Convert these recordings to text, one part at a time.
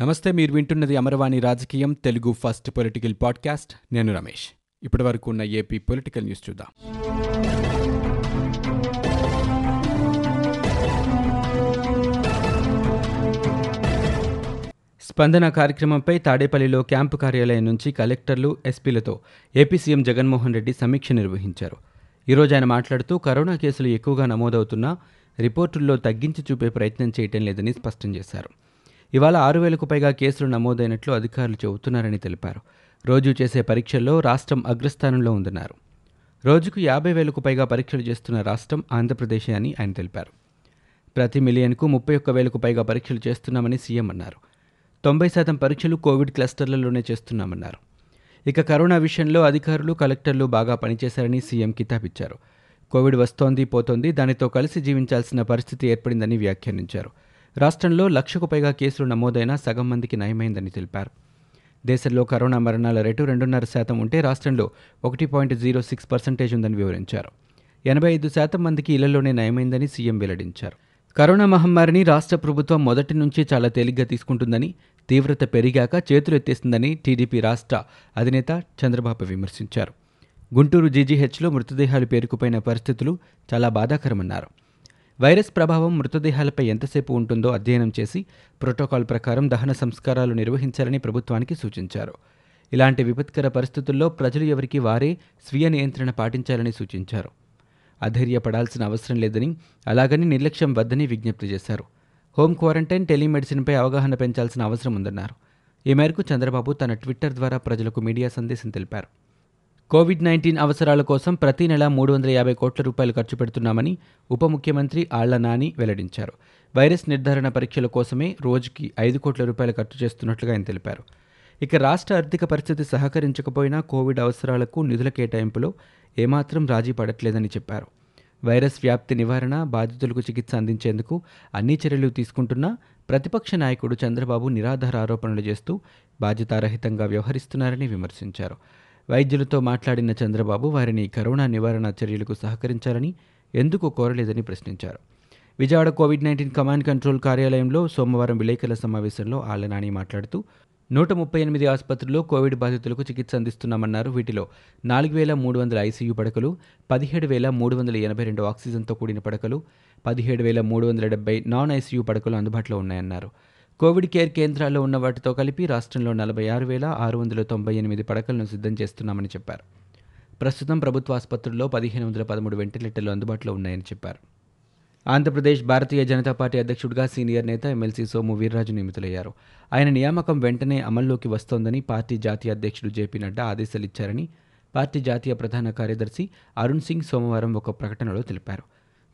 నమస్తే మీరు వింటున్నది అమరవాణి రాజకీయం తెలుగు ఫస్ట్ పొలిటికల్ పాడ్కాస్ట్. నేను రమేష్. ఇప్పటి వరకు ఉన్న ఏపీ పొలిటికల్ న్యూస్ చూద్దాం. స్పందన కార్యక్రమంపై తాడేపల్లిలో క్యాంపు కార్యాలయం నుంచి కలెక్టర్లు ఎస్పీలతో ఏపీ సీఎం జగన్మోహన్ రెడ్డి సమీక్ష నిర్వహించారు. ఈరోజు ఆయన మాట్లాడుతూ కరోనా కేసులు ఎక్కువగా నమోదవుతున్నా రిపోర్టుల్లో తగ్గించి చూపే ప్రయత్నం చేయటం లేదని స్పష్టం చేశారు. ఇవాళ ఆరు వేలకు పైగా కేసులు నమోదైనట్లు అధికారులు చెబుతున్నారని తెలిపారు. రోజు చేసే పరీక్షల్లో రాష్ట్రం అగ్రస్థానంలో ఉందన్నారు. రోజుకు యాభై వేలకు పైగా పరీక్షలు చేస్తున్న రాష్ట్రం ఆంధ్రప్రదేశ్ అని ఆయన తెలిపారు. ప్రతి మిలియన్కు ముప్పై ఒక్క వేలకు పైగా పరీక్షలు చేస్తున్నామని సీఎం అన్నారు. తొంభై శాతం పరీక్షలు కోవిడ్ క్లస్టర్లలోనే చేస్తున్నామన్నారు. ఇక కరోనా విషయంలో అధికారులు కలెక్టర్లు బాగా పనిచేశారని సీఎం కితాబిచ్చారు. కోవిడ్ వస్తోంది పోతోంది దానితో కలిసి జీవించాల్సిన పరిస్థితి ఏర్పడిందని వ్యాఖ్యానించారు. రాష్ట్రంలో లక్షకు పైగా కేసులు నమోదైనా సగం మందికి నయమైందని తెలిపారు. దేశంలో కరోనా మరణాల రేటు రెండున్నర శాతం ఉంటే రాష్ట్రంలో ఒకటి పాయింట్ జీరో సిక్స్ పర్సెంటేజ్ ఉందని వివరించారు. ఎనభై ఐదు శాతం మందికి ఇళ్ళలోనే నయమైందని సీఎం వెల్లడించారు. కరోనా మహమ్మారిని రాష్ట్ర ప్రభుత్వం మొదటి నుంచి చాలా తేలిగ్గా తీసుకుంటుందని తీవ్రత పెరిగాక చేతులు ఎత్తేస్తుందని టీడీపీ రాష్ట్ర అధినేత చంద్రబాబు విమర్శించారు. గుంటూరు జీజీహెచ్లో మృతదేహాలు పేరుకుపోయిన పరిస్థితులు చాలా బాధాకరమన్నారు. వైరస్ ప్రభావం మృతదేహాలపై ఎంతసేపు ఉంటుందో అధ్యయనం చేసి ప్రోటోకాల్ ప్రకారం దహన సంస్కారాలు నిర్వహించాలని ప్రభుత్వానికి సూచించారు. ఇలాంటి విపత్కర పరిస్థితుల్లో ప్రజలు ఎవరికి వారే స్వీయ నియంత్రణ పాటించాలని సూచించారు. అధైర్యపడాల్సిన అవసరం లేదని అలాగని నిర్లక్ష్యం వద్దని విజ్ఞప్తి చేశారు. హోమ్ క్వారంటైన్ టెలిమెడిసిన్పై అవగాహన పెంచాల్సిన అవసరం ఉందన్నారు. ఈ మేరకు చంద్రబాబు తన ట్విట్టర్ ద్వారా ప్రజలకు మీడియా సందేశం తెలిపారు. కోవిడ్ నైన్టీన్ అవసరాల కోసం ప్రతి నెల మూడు వందల యాభై కోట్ల రూపాయలు ఖర్చు పెడుతున్నామని ఉప ముఖ్యమంత్రి ఆళ్ళ నాని వెల్లడించారు. వైరస్ నిర్ధారణ పరీక్షల కోసమే రోజుకి ఐదు కోట్ల రూపాయలు ఖర్చు చేస్తున్నట్లుగా ఆయన తెలిపారు. ఇక రాష్ట్ర ఆర్థిక పరిస్థితి సహకరించకపోయినా కోవిడ్ అవసరాలకు నిధుల కేటాయింపులో ఏమాత్రం రాజీ పడట్లేదని చెప్పారు. వైరస్ వ్యాప్తి నివారణ బాధితులకు చికిత్స అందించేందుకు అన్ని చర్యలు తీసుకుంటున్నా ప్రతిపక్ష నాయకుడు చంద్రబాబు నిరాధార ఆరోపణలు చేస్తూ బాధ్యతారహితంగా వ్యవహరిస్తున్నారని విమర్శించారు. వైద్యులతో మాట్లాడిన చంద్రబాబు వారిని కరోనా నివారణ చర్యలకు సహకరించాలని ఎందుకు కోరలేదని ప్రశ్నించారు. Vijayawada covid nineteen command control కార్యాలయంలో సోమవారం విలేకరుల సమావేశంలో ఆలనాని మాట్లాడుతూ నూట ముప్పై ఎనిమిది ఆసుపత్రుల్లో కోవిడ్ బాధితులకు చికిత్స అందిస్తున్నామన్నారు. వీటిలో నాలుగు వేల మూడు వందల ఐసీయూ పడకలు పదిహేడు వేల మూడు వందల ఎనభై రెండు ఆక్సిజన్తో కూడిన పడకలు పదిహేడు వేల మూడు వందల డెబ్బై నాన్ ఐసీయూ పడకలు అందుబాటులో ఉన్నాయన్నారు. కోవిడ్ కేర్ కేంద్రాల్లో ఉన్న వాటితో కలిపి రాష్ట్రంలో నలభై ఆరు వేల ఆరు వందల తొంభై ఎనిమిది పడకలను సిద్ధం చేస్తున్నామని చెప్పారు. ప్రస్తుతం ప్రభుత్వ ఆసుపత్రుల్లో పదిహేను వందల పదమూడు వెంటిలేటర్లు అందుబాటులో ఉన్నాయని చెప్పారు. ఆంధ్రప్రదేశ్ భారతీయ జనతా పార్టీ అధ్యక్షుడిగా సీనియర్ నేత ఎమ్మెల్సీ సోము వీర్రాజు నియమితులయ్యారు. ఆయన నియామకం వెంటనే అమల్లోకి వస్తోందని పార్టీ జాతీయ అధ్యక్షుడు జేపీ నడ్డా ఆదేశాలు ఇచ్చారని పార్టీ జాతీయ ప్రధాన కార్యదర్శి అరుణ్ సింగ్ సోమవారం ఒక ప్రకటనలో తెలిపారు.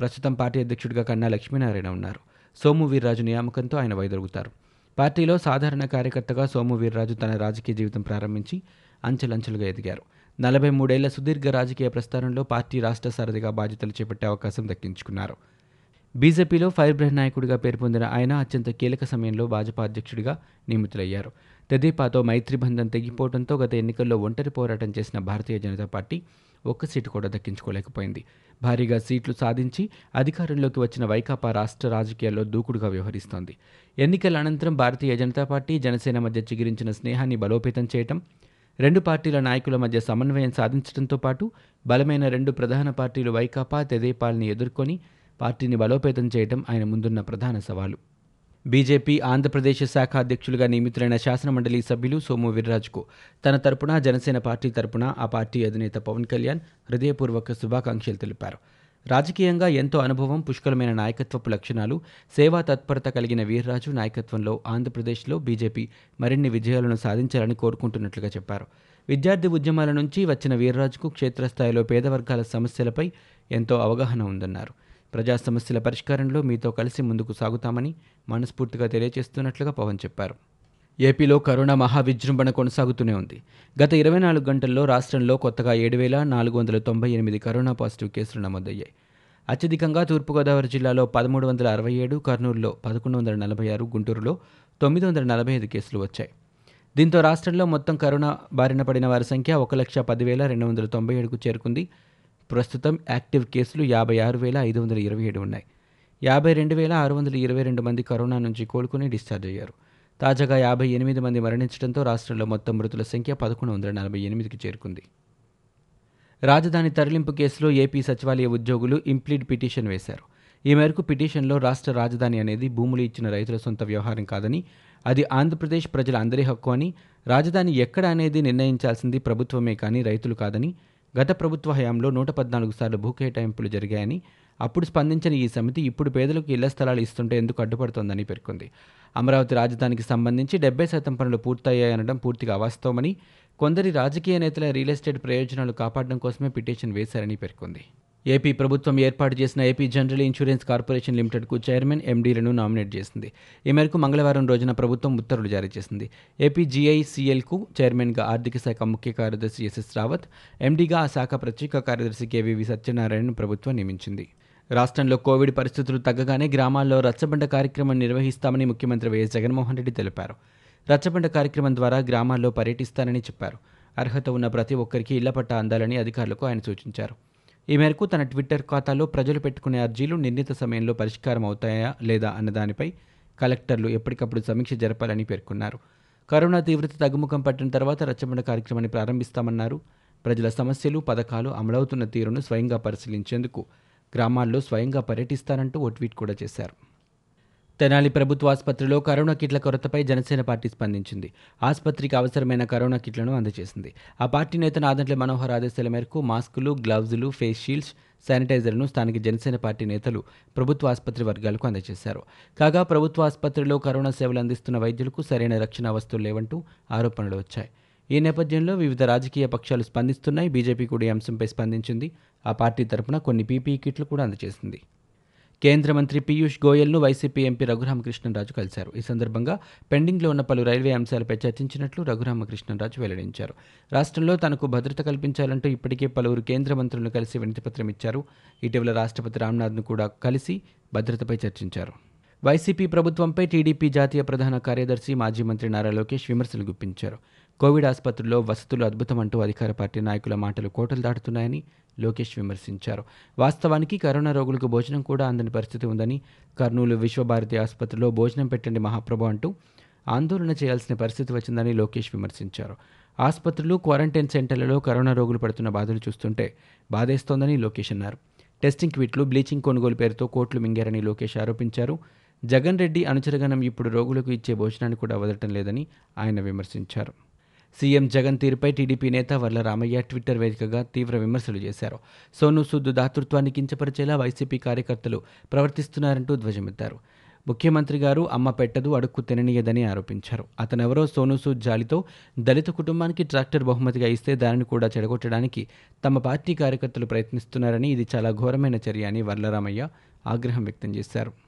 ప్రస్తుతం పార్టీ అధ్యక్షుడిగా కన్నా లక్ష్మీనారాయణ ఉన్నారు. సోము వీర్రాజు నియామకంతో ఆయన వైదొలుగుతారు. పార్టీలో సాధారణ కార్యకర్తగా సోము వీర్రాజు తన రాజకీయ జీవితం ప్రారంభించి అంచెలంచెలుగా ఎదిగారు. నలభై మూడేళ్ళ సుదీర్ఘ రాజకీయ ప్రస్థానంలో పార్టీ రాష్ట్ర సారథిగా బాధ్యతలు చేపట్టే అవకాశం దక్కించుకున్నారు. బీజేపీలో ఫైర్ బ్రహ్ నాయకుడిగా పేరు పొందిన ఆయన అత్యంత కీలక సమయంలో భాజపా అధ్యక్షుడిగా నియమితులయ్యారు. తెదేపాతో మైత్రి బంధం తెగిపోవడంతో గత ఎన్నికల్లో ఒంటరి పోరాటం చేసిన భారతీయ జనతా పార్టీ ఒక్క సీటు కూడా దక్కించుకోలేకపోయింది. భారీగా సీట్లు సాధించి అధికారంలోకి వచ్చిన వైకాపా రాష్ట్ర రాజకీయాల్లో దూకుడుగా వ్యవహరిస్తోంది. ఎన్నికల అనంతరం భారతీయ జనతా పార్టీ జనసేన మధ్య చిగురించిన స్నేహాన్ని బలోపేతం చేయటం రెండు పార్టీల నాయకుల మధ్య సమన్వయం సాధించడంతో పాటు బలమైన రెండు ప్రధాన పార్టీలు వైకాపా తెదేపాల్ని ఎదుర్కొని పార్టీని బలోపేతం చేయడం ఆయన ముందున్న ప్రధాన సవాలు. బీజేపీ ఆంధ్రప్రదేశ్ శాఖ అధ్యక్షులుగా నియమితులైన శాసనమండలి సభ్యులు సోము వీర్రాజుకు తన తరపున జనసేన పార్టీ తరపున ఆ పార్టీ అధినేత పవన్ కళ్యాణ్ హృదయపూర్వక శుభాకాంక్షలు తెలిపారు. రాజకీయంగా ఎంతో అనుభవం పుష్కలమైన నాయకత్వపు లక్షణాలు సేవా తత్పరత కలిగిన వీర్రాజు నాయకత్వంలో ఆంధ్రప్రదేశ్లో బీజేపీ మరిన్ని విజయాలను సాధించాలని కోరుకుంటున్నట్లుగా చెప్పారు. విద్యార్థి ఉద్యమాల నుంచి వచ్చిన వీర్రాజుకు క్షేత్రస్థాయిలో పేద వర్గాల సమస్యలపై ఎంతో అవగాహన ఉందన్నారు. ప్రజా సమస్యల పరిష్కారంలో మీతో కలిసి ముందుకు సాగుతామని మనస్ఫూర్తిగా తెలియజేస్తున్నట్లుగా పవన్ చెప్పారు. ఏపీలో కరోనా మహావిజృంభణ కొనసాగుతూనే ఉంది. గత ఇరవై నాలుగు గంటల్లో రాష్ట్రంలో కొత్తగా ఏడు వేల నాలుగు వందల తొంభై ఎనిమిది కరోనా పాజిటివ్ కేసులు నమోదయ్యాయి. అత్యధికంగా తూర్పుగోదావరి జిల్లాలో పదమూడు వందల అరవై ఏడు కర్నూలులో పదకొండు వందల నలభై ఆరు గుంటూరులో తొమ్మిది వందల నలభై ఐదు కేసులు వచ్చాయి. దీంతో రాష్ట్రంలో మొత్తం కరోనా బారిన పడిన వారి సంఖ్య ఒక లక్ష పదివేల రెండు వందల తొంభై ఏడుకు చేరుకుంది. ప్రస్తుతం యాక్టివ్ కేసులు యాభై ఆరు వేల ఐదు వందల ఇరవై ఏడు ఉన్నాయి. యాభై రెండు వేల ఆరు వందల ఇరవై రెండు మంది కరోనా నుంచి కోలుకుని డిశ్చార్జ్ అయ్యారు. తాజాగా యాభై ఎనిమిది మంది మరణించడంతో రాష్ట్రంలో మొత్తం మృతుల సంఖ్య పదకొండు వందల నలభై ఎనిమిదికి చేరుకుంది. రాజధాని తరలింపు కేసులో ఏపీ సచివాలయ ఉద్యోగులు ఇంప్లీడ్ పిటిషన్ వేశారు. ఈ మేరకు పిటిషన్లో రాష్ట్ర రాజధాని అనేది భూములు ఇచ్చిన రైతుల సొంత వ్యవహారం కాదని అది ఆంధ్రప్రదేశ్ ప్రజల అందరి హక్కు అని రాజధాని ఎక్కడ అనేది నిర్ణయించాల్సింది ప్రభుత్వమే కానీ రైతులు కాదని గత ప్రభుత్వ హయాంలో నూట పద్నాలుగు సార్లు భూ కేటాయింపులు జరిగాయని అప్పుడు స్పందించిన ఈ సమితి ఇప్పుడు పేదలకు ఇళ్ళ స్థలాలు ఇస్తుంటే ఎందుకు అడ్డుపడుతోందని పేర్కొంది. అమరావతి రాజధానికి సంబంధించి డెబ్బై శాతం పనులు పూర్తయ్యాయనడం పూర్తిగా అవాస్తవమని కొందరి రాజకీయ నేతల రియల్ ఎస్టేట్ ప్రయోజనాలు కాపాడడం కోసమే పిటిషన్ వేశారని పేర్కొంది. ఏపీ ప్రభుత్వం ఏర్పాటు చేసిన ఏపీ జనరల్ ఇన్సూరెన్స్ కార్పొరేషన్ లిమిటెడ్కు చైర్మన్ ఎండీలను నామినేట్ చేసింది. ఈ మేరకు మంగళవారం రోజున ప్రభుత్వం ఉత్తర్వులు జారీ చేసింది. ఏపీ జీఐసీఎల్కు చైర్మన్గా ఆర్థిక శాఖ ముఖ్య కార్యదర్శి ఎస్ఎస్ రావత్ ఎండీగా ఆ శాఖ ప్రత్యేక కార్యదర్శి కేవీవి సత్యనారాయణను ప్రభుత్వం నియమించింది. రాష్ట్రంలో కోవిడ్ పరిస్థితులు తగ్గగానే గ్రామాల్లో రచ్చబండ కార్యక్రమం నిర్వహిస్తామని ముఖ్యమంత్రి వైఎస్ జగన్మోహన్ రెడ్డి తెలిపారు. రచ్చబండ కార్యక్రమం ద్వారా గ్రామాల్లో పర్యటిస్తానని చెప్పారు. అర్హత ఉన్న ప్రతి ఒక్కరికి ఇళ్ళ పట్టా అందాలని అధికారులకు ఆయన సూచించారు. ఈ మేరకు తన ట్విట్టర్ ఖాతాలో ప్రజలు పెట్టుకునే అర్జీలు నిర్ణీత సమయంలో పరిష్కారం అవుతాయా లేదా అన్న దానిపై కలెక్టర్లు ఎప్పటికప్పుడు సమీక్ష జరపాలని పేర్కొన్నారు. కరోనా తీవ్రత తగ్గుముఖం పట్టిన తర్వాత రచ్చబండ కార్యక్రమాన్ని ప్రారంభిస్తామన్నారు. ప్రజల సమస్యలు పథకాలు అమలవుతున్న తీరును స్వయంగా పరిశీలించేందుకు గ్రామాల్లో స్వయంగా పర్యటిస్తారంటూ ఓ ట్వీట్ కూడా చేశారు. తెనాలి ప్రభుత్వ ఆసుపత్రిలో కరోనా కిట్ల కొరతపై జనసేన పార్టీ స్పందించింది. ఆసుపత్రికి అవసరమైన కరోనా కిట్లను అందజేసింది. ఆ పార్టీ నేత నాదంట్ల మనోహర్ ఆదేశాల మేరకు మాస్కులు గ్లౌజులు ఫేస్ షీల్డ్స్ శానిటైజర్ను స్థానిక జనసేన పార్టీ నేతలు ప్రభుత్వ ఆసుపత్రి వర్గాలకు అందజేశారు. కాగా ప్రభుత్వ ఆసుపత్రిలో కరోనా సేవలు అందిస్తున్న వైద్యులకు సరైన రక్షణ వస్తువులు లేవంటూ ఆరోపణలు వచ్చాయి. ఈ నేపథ్యంలో వివిధ రాజకీయ పక్షాలు స్పందిస్తున్నాయి. బీజేపీ కూడా ఈ అంశంపై స్పందించింది. ఆ పార్టీ తరపున కొన్ని పీపీఈ కిట్లు కూడా అందజేసింది. కేంద్ర మంత్రి పీయూష్ గోయల్ను వైసీపీ ఎంపీ రఘురామకృష్ణరాజు కలిశారు. ఈ సందర్భంగా పెండింగ్లో ఉన్న పలు రైల్వే అంశాలపై చర్చించినట్లు రఘురామకృష్ణరాజు వెల్లడించారు. రాష్ట్రంలో తనకు భద్రత కల్పించాలంటూ ఇప్పటికే పలువురు కేంద్ర మంత్రులను కలిసి వినతిపత్రం ఇచ్చారు. ఇటీవల రాష్ట్రపతి రామ్నాథ్ను కూడా కలిసి భద్రతపై చర్చించారు. వైసీపీ ప్రభుత్వంపై టీడీపీ జాతీయ ప్రధాన కార్యదర్శి మాజీ మంత్రి నారా లోకేష్ విమర్శలు గుప్పించారు. కోవిడ్ ఆసుపత్రుల్లో వసతులు అద్భుతమంటూ అధికార పార్టీ నాయకుల మాటలు కోటలు దాటుతున్నాయని లోకేష్ విమర్శించారు. వాస్తవానికి కరోనా రోగులకు భోజనం కూడా అందని పరిస్థితి ఉందని కర్నూలు విశ్వభారతి ఆసుపత్రిలో భోజనం పెట్టండి మహాప్రభు అంటూ ఆందోళన చేయాల్సిన పరిస్థితి వచ్చిందని లోకేష్ విమర్శించారు. ఆసుపత్రులు క్వారంటైన్ సెంటర్లలో కరోనా రోగులు పడుతున్న బాధలు చూస్తుంటే బాధేస్తోందని లోకేష్ అన్నారు. టెస్టింగ్ కిట్లు బ్లీచింగ్ కొనుగోలు పేరుతో కోట్లు మింగారని లోకేష్ ఆరోపించారు. జగన్ రెడ్డి అనుచరగణం ఇప్పుడు రోగులకు ఇచ్చే భోజనాన్ని కూడా వదలటం లేదని ఆయన విమర్శించారు. సీఎం జగన్ తీరుపై టీడీపీ నేత వర్ల రామయ్య ట్విట్టర్ వేదికగా తీవ్ర విమర్శలు చేశారు. సోను సూద్ దాతృత్వాన్ని కించపరిచేలా వైసీపీ కార్యకర్తలు ప్రవర్తిస్తున్నారంటూ ధ్వజమెత్తారు. ముఖ్యమంత్రి గారు అమ్మ పెట్టదు అడుక్కు తిననీయదని ఆరోపించారు. అతనెవరో సోనూసూద్ జాలితో దళిత కుటుంబానికి ట్రాక్టర్ బహుమతిగా ఇస్తే దానిని కూడా చెడగొట్టడానికి తమ పార్టీ కార్యకర్తలు ప్రయత్నిస్తున్నారని ఇది చాలా ఘోరమైన చర్య అని వర్లరామయ్య ఆగ్రహం వ్యక్తం చేశారు.